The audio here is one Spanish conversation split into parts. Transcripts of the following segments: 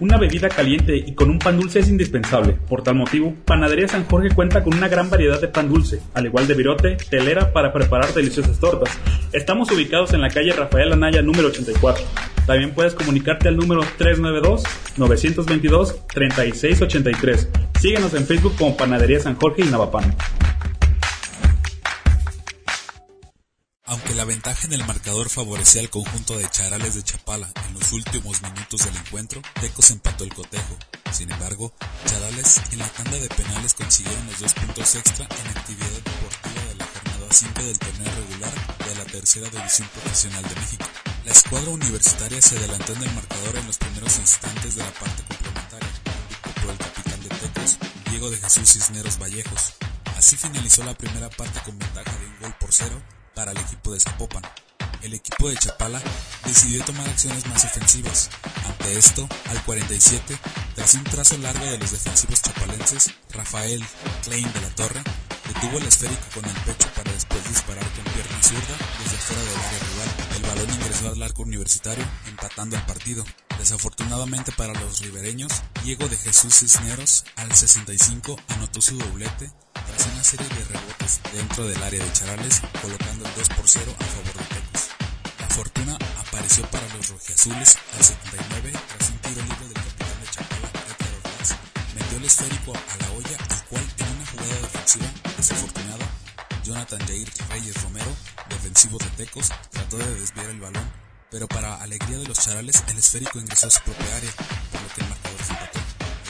Una bebida caliente y con un pan dulce es indispensable. Por tal motivo, Panadería San Jorge cuenta con una gran variedad de pan dulce, al igual de virote, telera para preparar deliciosas tortas. Estamos ubicados en la calle Rafael Anaya número 84. También puedes comunicarte al número 392-922-3683. Síguenos en Facebook como Panadería San Jorge y Navapan. Aunque la ventaja en el marcador favorecía al conjunto de Charales de Chapala en los últimos minutos del encuentro, Tecos empató el cotejo. Sin embargo, Charales en la tanda de penales consiguieron los dos puntos extra en actividad deportiva de la jornada 5 del torneo regular de la Tercera División Profesional de México. La escuadra universitaria se adelantó en el marcador en los primeros instantes de la parte complementaria, por el capitán de Tecos, Diego de Jesús Cisneros Vallejos. Así finalizó la primera parte con ventaja de un gol por cero para el equipo de Zapopan. El equipo de Chapala decidió tomar acciones más ofensivas. Ante esto, al 47, tras un trazo largo de los defensivos chapalenses, Rafael Klein de la Torre detuvo el esférico con el pecho para después disparar con pierna zurda desde fuera del área rival. El balón ingresó al arco universitario, empatando el partido. Desafortunadamente para los ribereños, Diego de Jesús Cisneros al 65 anotó su doblete tras una serie de rebotes dentro del área de Charales, colocando el 2 por 0 a favor de Tecos. La fortuna apareció para los rojiazules al 79 tras un tiro libre del capitán de Chapala, Edgar Ordaz. Metió el esférico a la olla, el cual en una jugada defensiva desafortunada, Jonathan Jair Reyes Romero, defensivo de Tecos, trató de desviar el balón, pero para alegría de los charales, el esférico ingresó a su propia área, por lo que el marcador se empató.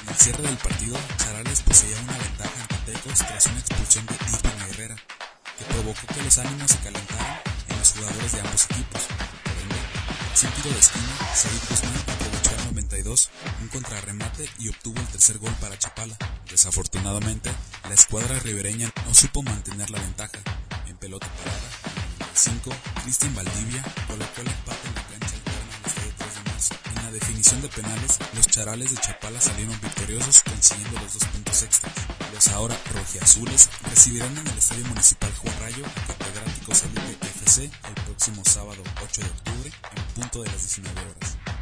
En el cierre del partido, Charales poseía una ventaja Tras una expulsión de Irving Herrera, que provocó que los ánimos se calentaran en los jugadores de ambos equipos. Por ende, sin tiro de esquina, Said aprovechó el 92, un contrarremate y obtuvo el tercer gol para Chapala. Desafortunadamente, la escuadra ribereña no supo mantener la ventaja. En pelota parada, en el 5, Cristian Valdivia colocó el definición de penales, los charales de Chapala salieron victoriosos consiguiendo los dos puntos extras. Los ahora rojiazules recibirán en el Estadio Municipal Juan Rayo a Catedrático Salute FC el próximo sábado 8 de octubre en punto de las 19 horas.